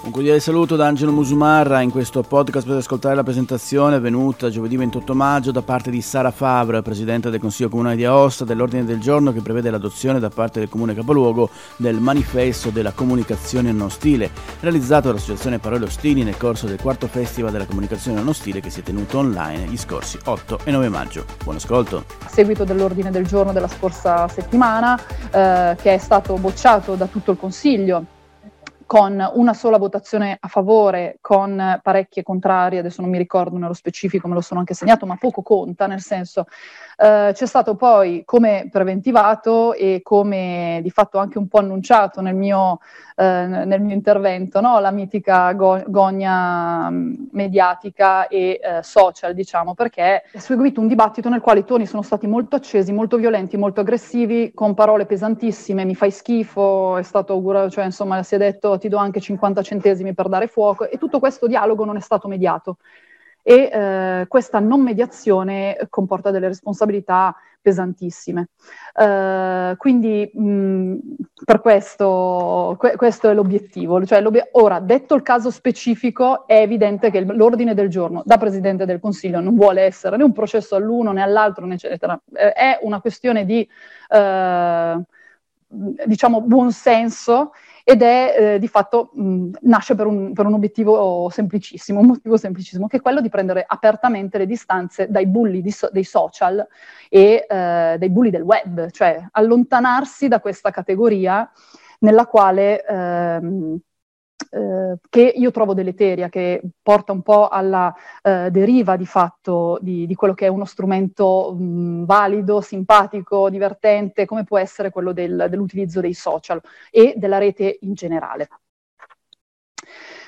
Un cordiale saluto da Angelo Musumarra. In questo podcast potete ascoltare la presentazione avvenuta giovedì 28 maggio da parte di Sara Favre, Presidente del Consiglio Comunale di Aosta, dell'ordine del giorno che prevede l'adozione da parte del Comune Capoluogo del Manifesto della Comunicazione Non Ostile, realizzato dall'Associazione Parole Ostili nel corso del quarto Festival della Comunicazione Non Ostile che si è tenuto online gli scorsi 8 e 9 maggio. Buon ascolto. A seguito dell'ordine del giorno della scorsa settimana, eh, che è stato bocciato da tutto il Consiglio, con una sola votazione a favore, con parecchie contrarie, adesso non mi ricordo nello specifico, me lo sono anche segnato, ma poco conta, nel senso eh, c'è stato poi come preventivato e come di fatto anche un po' annunciato nel mio, eh, nel mio intervento, no? la mitica go- gogna mm, mediatica e eh, social, diciamo, perché è seguito un dibattito nel quale i toni sono stati molto accesi, molto violenti, molto aggressivi, con parole pesantissime, mi fai schifo, è stato augurato, cioè insomma si è detto ti do anche 50 centesimi per dare fuoco e tutto questo dialogo non è stato mediato e eh, questa non mediazione comporta delle responsabilità pesantissime. Uh, quindi mh, per questo, que- questo è l'obiettivo. Cioè, l'obiet- ora, detto il caso specifico, è evidente che l'ordine del giorno da Presidente del Consiglio non vuole essere né un processo all'uno né all'altro, né eccetera. Eh, è una questione di, uh, diciamo, buonsenso ed è eh, di fatto mh, nasce per un, per un, obiettivo semplicissimo, un motivo semplicissimo, che è quello di prendere apertamente le distanze dai bulli so- dei social e eh, dai bulli del web, cioè allontanarsi da questa categoria nella quale ehm, eh, che io trovo deleteria, che porta un po' alla eh, deriva di fatto di, di, quello che è uno strumento mh, valido, simpatico, divertente, come può essere quello del, dell'utilizzo dei social e della rete in generale.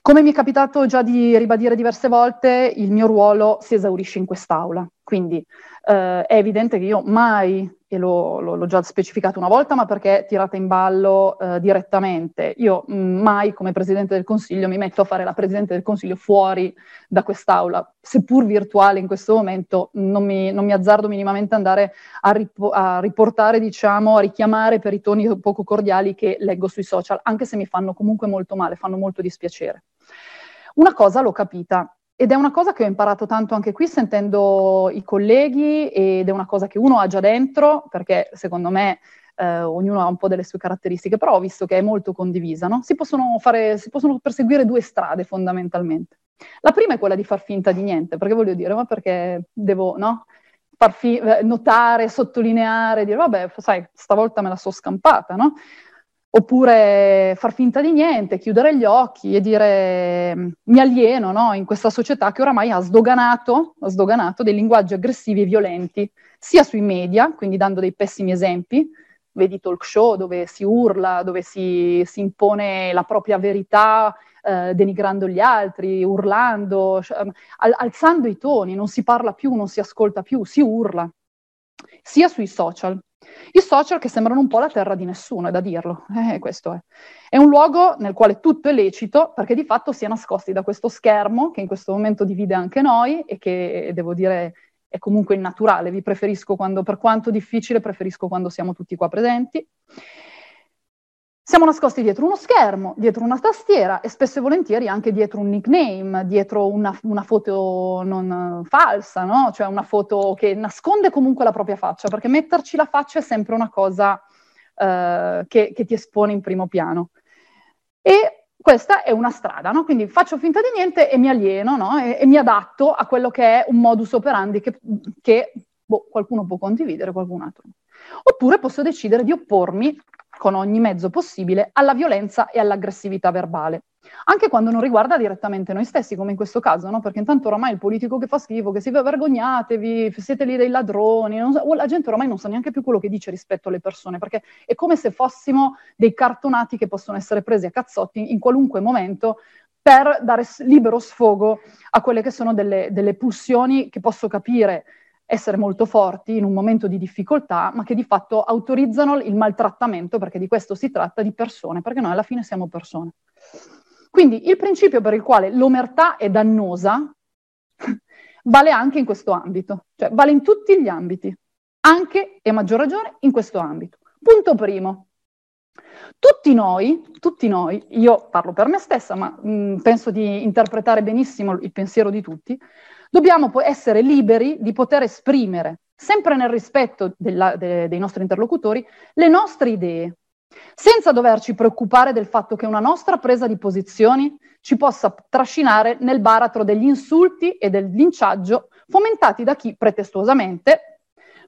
Come mi è capitato già di ribadire diverse volte, il mio ruolo si esaurisce in quest'aula, quindi eh, è evidente che io mai e lo, lo, l'ho già specificato una volta, ma perché tirata in ballo eh, direttamente. Io mm, mai come Presidente del Consiglio mi metto a fare la Presidente del Consiglio fuori da quest'Aula, seppur virtuale in questo momento, non mi, non mi azzardo minimamente andare a, ripo- a, riportare, diciamo, a richiamare per i toni poco cordiali che leggo sui social, anche se mi fanno comunque molto male, fanno molto dispiacere. Una cosa l'ho capita, ed è una cosa che ho imparato tanto anche qui sentendo i colleghi ed è una cosa che uno ha già dentro, perché secondo me eh, ognuno ha un po' delle sue caratteristiche, però ho visto che è molto condivisa. No? Si, possono fare, si possono perseguire due strade fondamentalmente. La prima è quella di far finta di niente, perché voglio dire, ma perché devo no? fi- notare, sottolineare, dire vabbè, sai, stavolta me la so scampata, no? Oppure far finta di niente, chiudere gli occhi e dire mm, mi alieno no? in questa società che oramai ha sdoganato, ha sdoganato dei linguaggi aggressivi e violenti, sia sui media, quindi dando dei pessimi esempi, vedi talk show dove si urla, dove si, si impone la propria verità eh, denigrando gli altri, urlando, al, alzando i toni, non si parla più, non si ascolta più, si urla, sia sui social. I social che sembrano un po' la terra di nessuno, è da dirlo, eh, questo è. È un luogo nel quale tutto è lecito perché di fatto si è nascosti da questo schermo che in questo momento divide anche noi e che, devo dire, è comunque innaturale. Vi preferisco quando, per quanto difficile, preferisco quando siamo tutti qua presenti. Siamo nascosti dietro uno schermo, dietro una tastiera e spesso e volentieri anche dietro un nickname, dietro una, una foto non falsa, no? cioè una foto che nasconde comunque la propria faccia, perché metterci la faccia è sempre una cosa uh, che, che, ti espone in primo piano. E questa è una strada, no? quindi faccio finta di niente e mi alieno no? e, e, mi adatto a quello che è un modus operandi che, che boh, qualcuno può condividere, qualcun altro. Oppure posso decidere di oppormi con ogni mezzo possibile alla violenza e all'aggressività verbale. Anche quando non riguarda direttamente noi stessi, come in questo caso, no? perché intanto oramai il politico che fa schifo, che si vergognatevi, siete lì dei ladroni, so, la gente oramai non sa neanche più quello che dice rispetto alle persone, perché è come se fossimo dei cartonati che possono essere presi a cazzotti in qualunque momento per dare libero sfogo a quelle che sono delle, delle pulsioni che posso capire essere molto forti in un momento di difficoltà, ma che di fatto autorizzano il maltrattamento, perché di questo si tratta, di persone, perché noi alla fine siamo persone. Quindi il principio per il quale l'omertà è dannosa vale anche in questo ambito, cioè vale in tutti gli ambiti, anche e a maggior ragione in questo ambito. Punto primo. tutti noi, tutti noi, io parlo per me stessa, ma mh, penso di interpretare benissimo il pensiero di tutti, dobbiamo essere liberi di poter esprimere, sempre nel rispetto della, de, dei nostri interlocutori, le nostre idee, senza doverci preoccupare del fatto che una nostra presa di posizioni ci possa trascinare nel baratro degli insulti e del linciaggio fomentati da chi pretestuosamente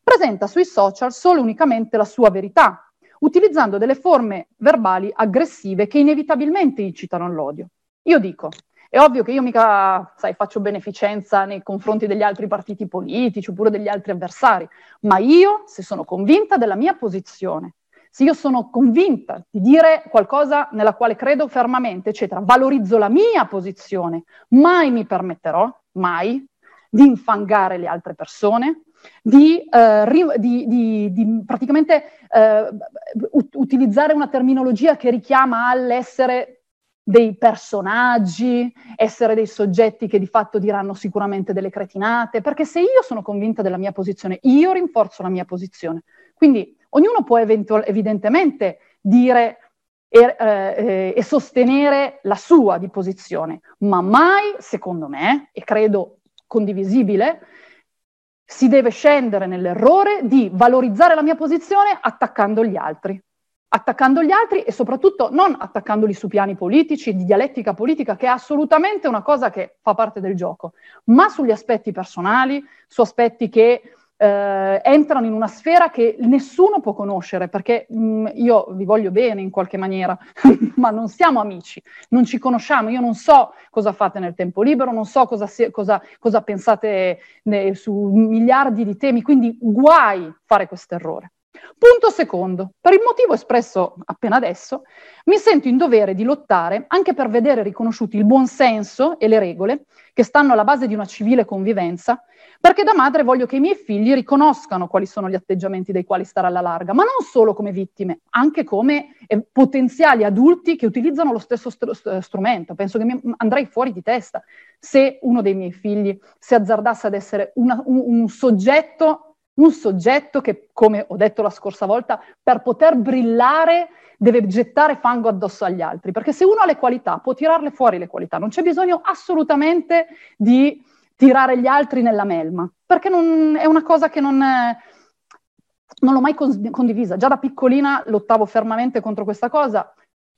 presenta sui social solo unicamente la sua verità, utilizzando delle forme verbali aggressive che inevitabilmente incitano all'odio. Io dico, è ovvio che io mica, sai, faccio beneficenza nei confronti degli altri partiti politici oppure degli altri avversari, ma io, se sono convinta della mia posizione, se io sono convinta di dire qualcosa nella quale credo fermamente, eccetera, valorizzo la mia posizione, mai mi permetterò, mai, di infangare le altre persone, di, eh, ri- di, di, di praticamente eh, ut- utilizzare una terminologia che richiama all'essere dei personaggi, essere dei soggetti che di fatto diranno sicuramente delle cretinate, perché se io sono convinta della mia posizione, io rinforzo la mia posizione. Quindi ognuno può eventu- evidentemente dire e, eh, e, sostenere la sua di posizione, ma mai, secondo me, e credo condivisibile, si deve scendere nell'errore di valorizzare la mia posizione attaccando gli altri. Attaccando gli altri e soprattutto non attaccandoli su piani politici, di dialettica politica, che è assolutamente una cosa che fa parte del gioco, ma sugli aspetti personali, su aspetti che eh, entrano in una sfera che nessuno può conoscere, perché mh, mm, io vi voglio bene in qualche maniera, ma non siamo amici, non ci conosciamo, io non so cosa fate nel tempo libero, non so cosa, si, cosa, cosa pensate ne, su miliardi di temi, quindi guai fare questo errore. Punto secondo, per il motivo espresso appena adesso, mi sento in dovere di lottare anche per vedere riconosciuti il buon senso e le regole che stanno alla base di una civile convivenza perché da madre voglio che i miei figli riconoscano quali sono gli atteggiamenti dei quali stare alla larga, ma non solo come vittime, anche come eh, potenziali adulti che utilizzano lo stesso str- strumento. Penso che mi andrei fuori di testa se uno dei miei figli si azzardasse ad essere una, un, un soggetto un soggetto che, come ho detto la scorsa volta, per poter brillare deve gettare fango addosso agli altri, perché se uno ha le qualità può tirarle fuori le qualità, non c'è bisogno assolutamente di tirare gli altri nella melma, perché non, è una cosa che non, non l'ho mai condivisa. Già da piccolina lottavo fermamente contro questa cosa.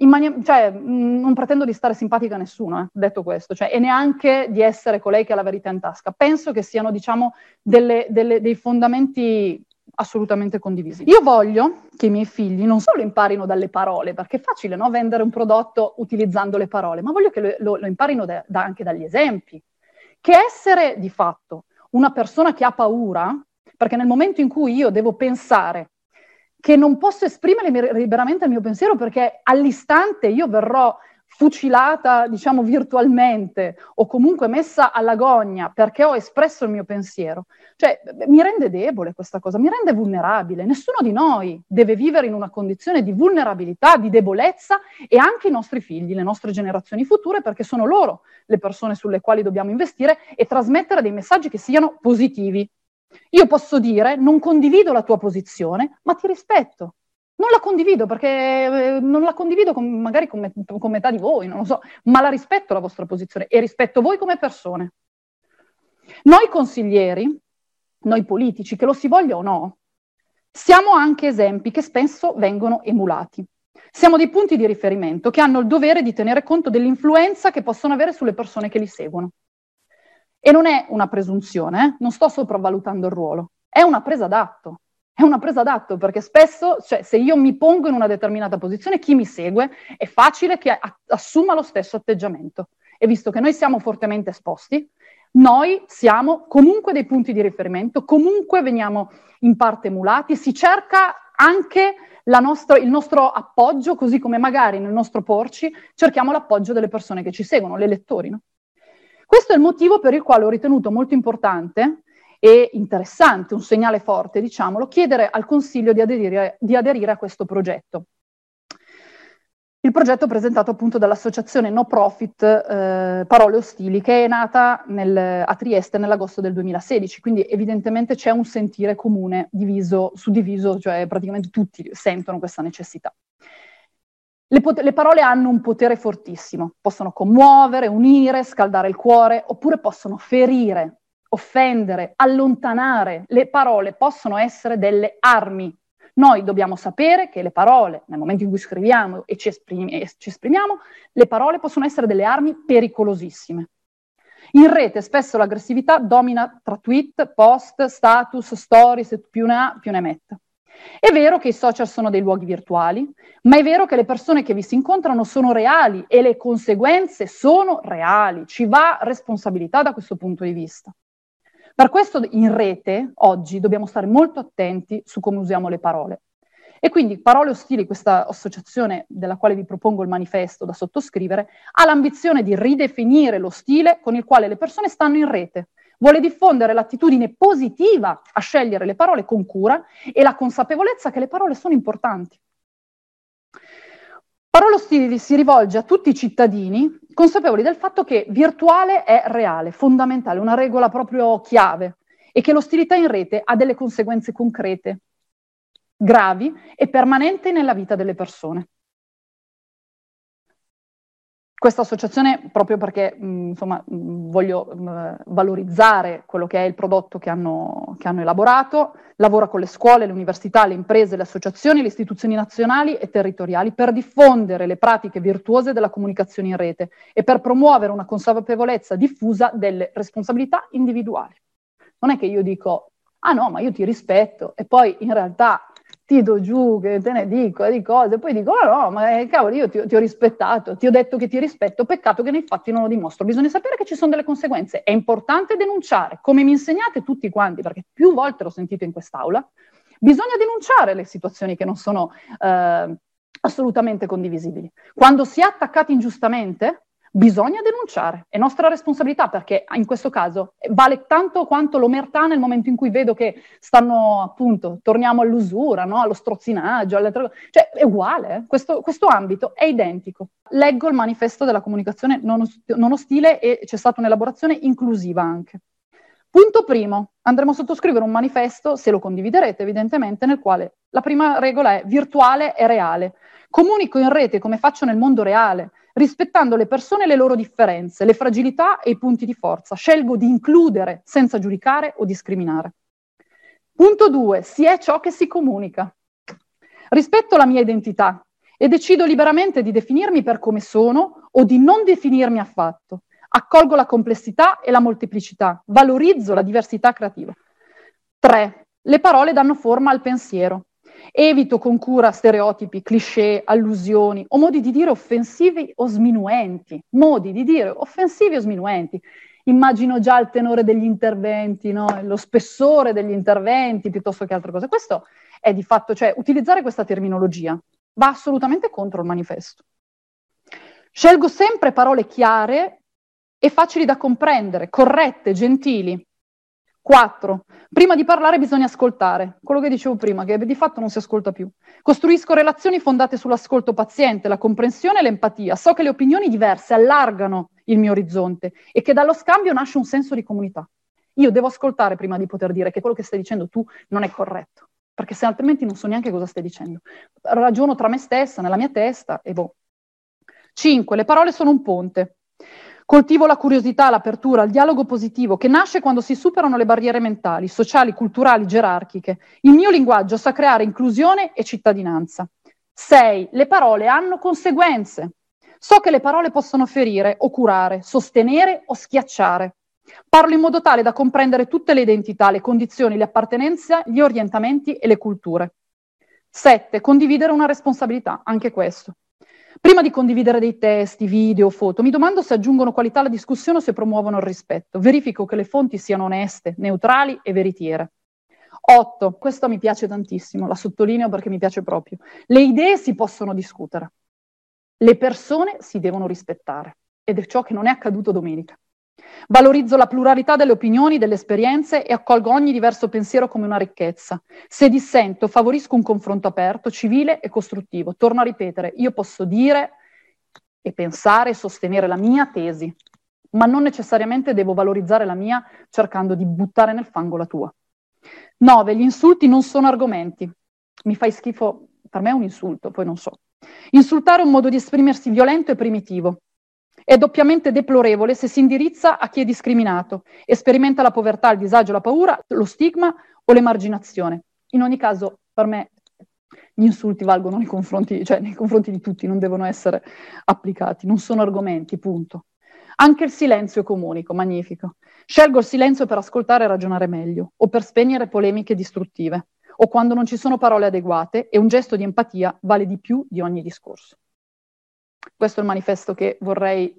Mani- cioè, non pretendo di stare simpatica a nessuno, eh, detto questo, cioè, e neanche di essere colei che ha la verità in tasca. Penso che siano, diciamo, delle, delle, dei fondamenti assolutamente condivisi. Io voglio che i miei figli non solo imparino dalle parole, perché è facile no, vendere un prodotto utilizzando le parole, ma voglio che lo, lo, lo imparino da, da, anche dagli esempi, che essere di fatto una persona che ha paura, perché nel momento in cui io devo pensare che non posso esprimere liberamente il mio pensiero perché all'istante io verrò fucilata, diciamo, virtualmente o comunque messa alla gogna perché ho espresso il mio pensiero. Cioè, mi rende debole questa cosa, mi rende vulnerabile. Nessuno di noi deve vivere in una condizione di vulnerabilità, di debolezza e anche i nostri figli, le nostre generazioni future, perché sono loro le persone sulle quali dobbiamo investire e trasmettere dei messaggi che siano positivi. Io posso dire, non condivido la tua posizione, ma ti rispetto, non la condivido perché eh, non la condivido con, magari con, me, con, metà di voi, non lo so, ma la rispetto la vostra posizione e rispetto voi come persone. Noi consiglieri, noi politici, che lo si voglia o no, siamo anche esempi che spesso vengono emulati. Siamo dei punti di riferimento che hanno il dovere di tenere conto dell'influenza che possono avere sulle persone che li seguono. E non è una presunzione, eh? non sto sopravvalutando il ruolo, è una presa d'atto. È una presa d'atto perché spesso, cioè, se io mi pongo in una determinata posizione, chi mi segue è facile che a- assuma lo stesso atteggiamento. E visto che noi siamo fortemente esposti, noi siamo comunque dei punti di riferimento, comunque veniamo in parte emulati, si cerca anche nostra, il nostro appoggio, così come magari nel nostro porci cerchiamo l'appoggio delle persone che ci seguono, le lettori. No? Questo è il motivo per il quale ho ritenuto molto importante e interessante, un segnale forte, diciamolo, chiedere al Consiglio di aderire, di aderire a questo progetto. Il progetto presentato appunto dall'associazione no profit eh, Parole Ostili, che è nata nel, a Trieste nell'agosto del 2016, quindi evidentemente c'è un sentire comune, diviso, suddiviso, cioè praticamente tutti sentono questa necessità. Le, pot- le, parole hanno un potere fortissimo, possono commuovere, unire, scaldare il cuore, oppure possono ferire, offendere, allontanare. Le parole possono essere delle armi. Noi dobbiamo sapere che le parole, nel momento in cui scriviamo e ci, esprim- e ci esprimiamo, le parole possono essere delle armi pericolosissime. In rete spesso l'aggressività domina tra tweet, post, status, stories, più ne ha, più ne metta. È vero che i social sono dei luoghi virtuali, ma è vero che le persone che vi si incontrano sono reali e le conseguenze sono reali. Ci va responsabilità da questo punto di vista. Per questo in rete oggi dobbiamo stare molto attenti su come usiamo le parole. E quindi Parole Ostili, questa associazione della quale vi propongo il manifesto da sottoscrivere, ha l'ambizione di ridefinire lo stile con il quale le persone stanno in rete. Vuole diffondere l'attitudine positiva a scegliere le parole con cura e la consapevolezza che le parole sono importanti. Parole Ostili si rivolge a tutti i cittadini consapevoli del fatto che virtuale è reale, fondamentale, una regola proprio chiave e che l'ostilità in rete ha delle conseguenze concrete gravi e permanenti nella vita delle persone. Questa associazione, proprio perché insomma, voglio valorizzare quello che è il prodotto che hanno, che hanno elaborato, lavora con le scuole, le università, le imprese, le associazioni, le istituzioni nazionali e territoriali per diffondere le pratiche virtuose della comunicazione in rete e per promuovere una consapevolezza diffusa delle responsabilità individuali. Non è che io dico, ah no, ma io ti rispetto e poi in realtà ti do giù, che te ne dico, di cose, poi dico, oh no, ma eh, cavolo, io ti, ti, ho rispettato, ti ho detto che ti rispetto, peccato che nei fatti non lo dimostro. Bisogna sapere che ci sono delle conseguenze. È importante denunciare, come mi insegnate tutti quanti, perché più volte l'ho sentito in quest'aula, bisogna denunciare le situazioni che non sono eh, assolutamente condivisibili. Quando si è attaccati ingiustamente, bisogna denunciare, è nostra responsabilità perché in questo caso vale tanto quanto l'omertà nel momento in cui vedo che stanno appunto, torniamo all'usura, no? allo strozzinaggio, alle altre... cioè è uguale, eh? questo, questo, ambito è identico. Leggo il manifesto della comunicazione non, non ostile e c'è stata un'elaborazione inclusiva anche. Punto primo, andremo a sottoscrivere un manifesto, se lo condividerete evidentemente, nel quale la prima regola è virtuale e reale. Comunico in rete come faccio nel mondo reale, rispettando le persone e le loro differenze, le fragilità e i punti di forza. Scelgo di includere senza giudicare o discriminare. Punto 2. Si è ciò che si comunica. Rispetto la mia identità e decido liberamente di definirmi per come sono o di non definirmi affatto. Accolgo la complessità e la molteplicità, valorizzo la diversità creativa. 3. Le parole danno forma al pensiero. Evito con cura stereotipi, cliché, allusioni o modi di dire offensivi o sminuenti. Modi di dire offensivi o sminuenti. Immagino già il tenore degli interventi, no? lo spessore degli interventi piuttosto che altre cose. Questo è di fatto, cioè utilizzare questa terminologia va assolutamente contro il manifesto. Scelgo sempre parole chiare e facili da comprendere, corrette, gentili, 4. Prima di parlare bisogna ascoltare, quello che dicevo prima, che di fatto non si ascolta più. Costruisco relazioni fondate sull'ascolto paziente, la comprensione e l'empatia. So che le opinioni diverse allargano il mio orizzonte e che dallo scambio nasce un senso di comunità. Io devo ascoltare prima di poter dire che quello che stai dicendo tu non è corretto, perché se altrimenti non so neanche cosa stai dicendo. Ragiono tra me stessa, nella mia testa e boh. 5. Le parole sono un ponte. Coltivo la curiosità, l'apertura, il dialogo positivo che nasce quando si superano le barriere mentali, sociali, culturali, gerarchiche. Il mio linguaggio sa creare inclusione e cittadinanza. 6. Le parole hanno conseguenze. So che le parole possono ferire o curare, sostenere o schiacciare. Parlo in modo tale da comprendere tutte le identità, le condizioni, le appartenenze, gli orientamenti e le culture. 7. Condividere una responsabilità, anche questo. Prima di condividere dei testi, video, foto, mi domando se aggiungono qualità alla discussione o se promuovono il rispetto. Verifico che le fonti siano oneste, neutrali e veritiere. 8. Questo mi piace tantissimo, la sottolineo perché mi piace proprio. Le idee si possono discutere. Le persone si devono rispettare. Ed è ciò che non è accaduto domenica. Valorizzo la pluralità delle opinioni, delle esperienze e accolgo ogni diverso pensiero come una ricchezza. Se dissento, favorisco un confronto aperto, civile e costruttivo. Torno a ripetere, io posso dire e pensare e sostenere la mia tesi, ma non necessariamente devo valorizzare la mia cercando di buttare nel fango la tua. 9. Gli insulti non sono argomenti. Mi fai schifo, per me è un insulto, poi non so. Insultare è un modo di esprimersi violento e primitivo. È doppiamente deplorevole se si indirizza a chi è discriminato e sperimenta la povertà, il disagio, la paura, lo stigma o l'emarginazione. In ogni caso, per me gli insulti valgono nei confronti, cioè nei confronti di tutti, non devono essere applicati, non sono argomenti, punto. Anche il silenzio è comunico, magnifico. Scelgo il silenzio per ascoltare e ragionare meglio, o per spegnere polemiche distruttive, o quando non ci sono parole adeguate e un gesto di empatia vale di più di ogni discorso. Questo è il manifesto che vorrei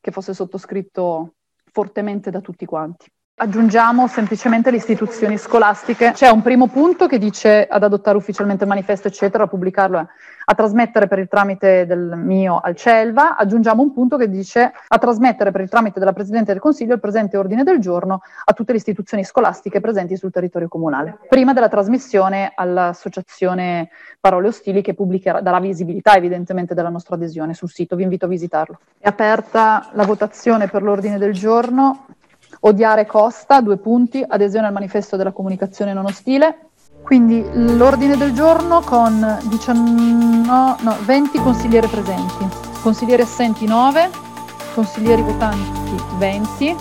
che fosse sottoscritto fortemente da tutti quanti. Aggiungiamo semplicemente le istituzioni scolastiche. C'è un primo punto che dice ad adottare ufficialmente il manifesto, eccetera, a pubblicarlo, eh, a trasmettere per il tramite del mio al CELVA. Aggiungiamo un punto che dice a trasmettere per il tramite della Presidente del Consiglio il presente ordine del giorno a tutte le istituzioni scolastiche presenti sul territorio comunale. Prima della trasmissione all'associazione Parole Ostili che pubblicherà, darà visibilità evidentemente della nostra adesione sul sito. Vi invito a visitarlo. È aperta la votazione per l'ordine del giorno. Odiare costa, due punti, adesione al manifesto della comunicazione non ostile. Quindi l'ordine del giorno con 19, no, 20 consiglieri presenti, consiglieri assenti 9, consiglieri votanti 20,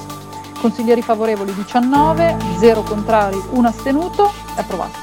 consiglieri favorevoli 19, 0 contrari, 1 astenuto, è approvato.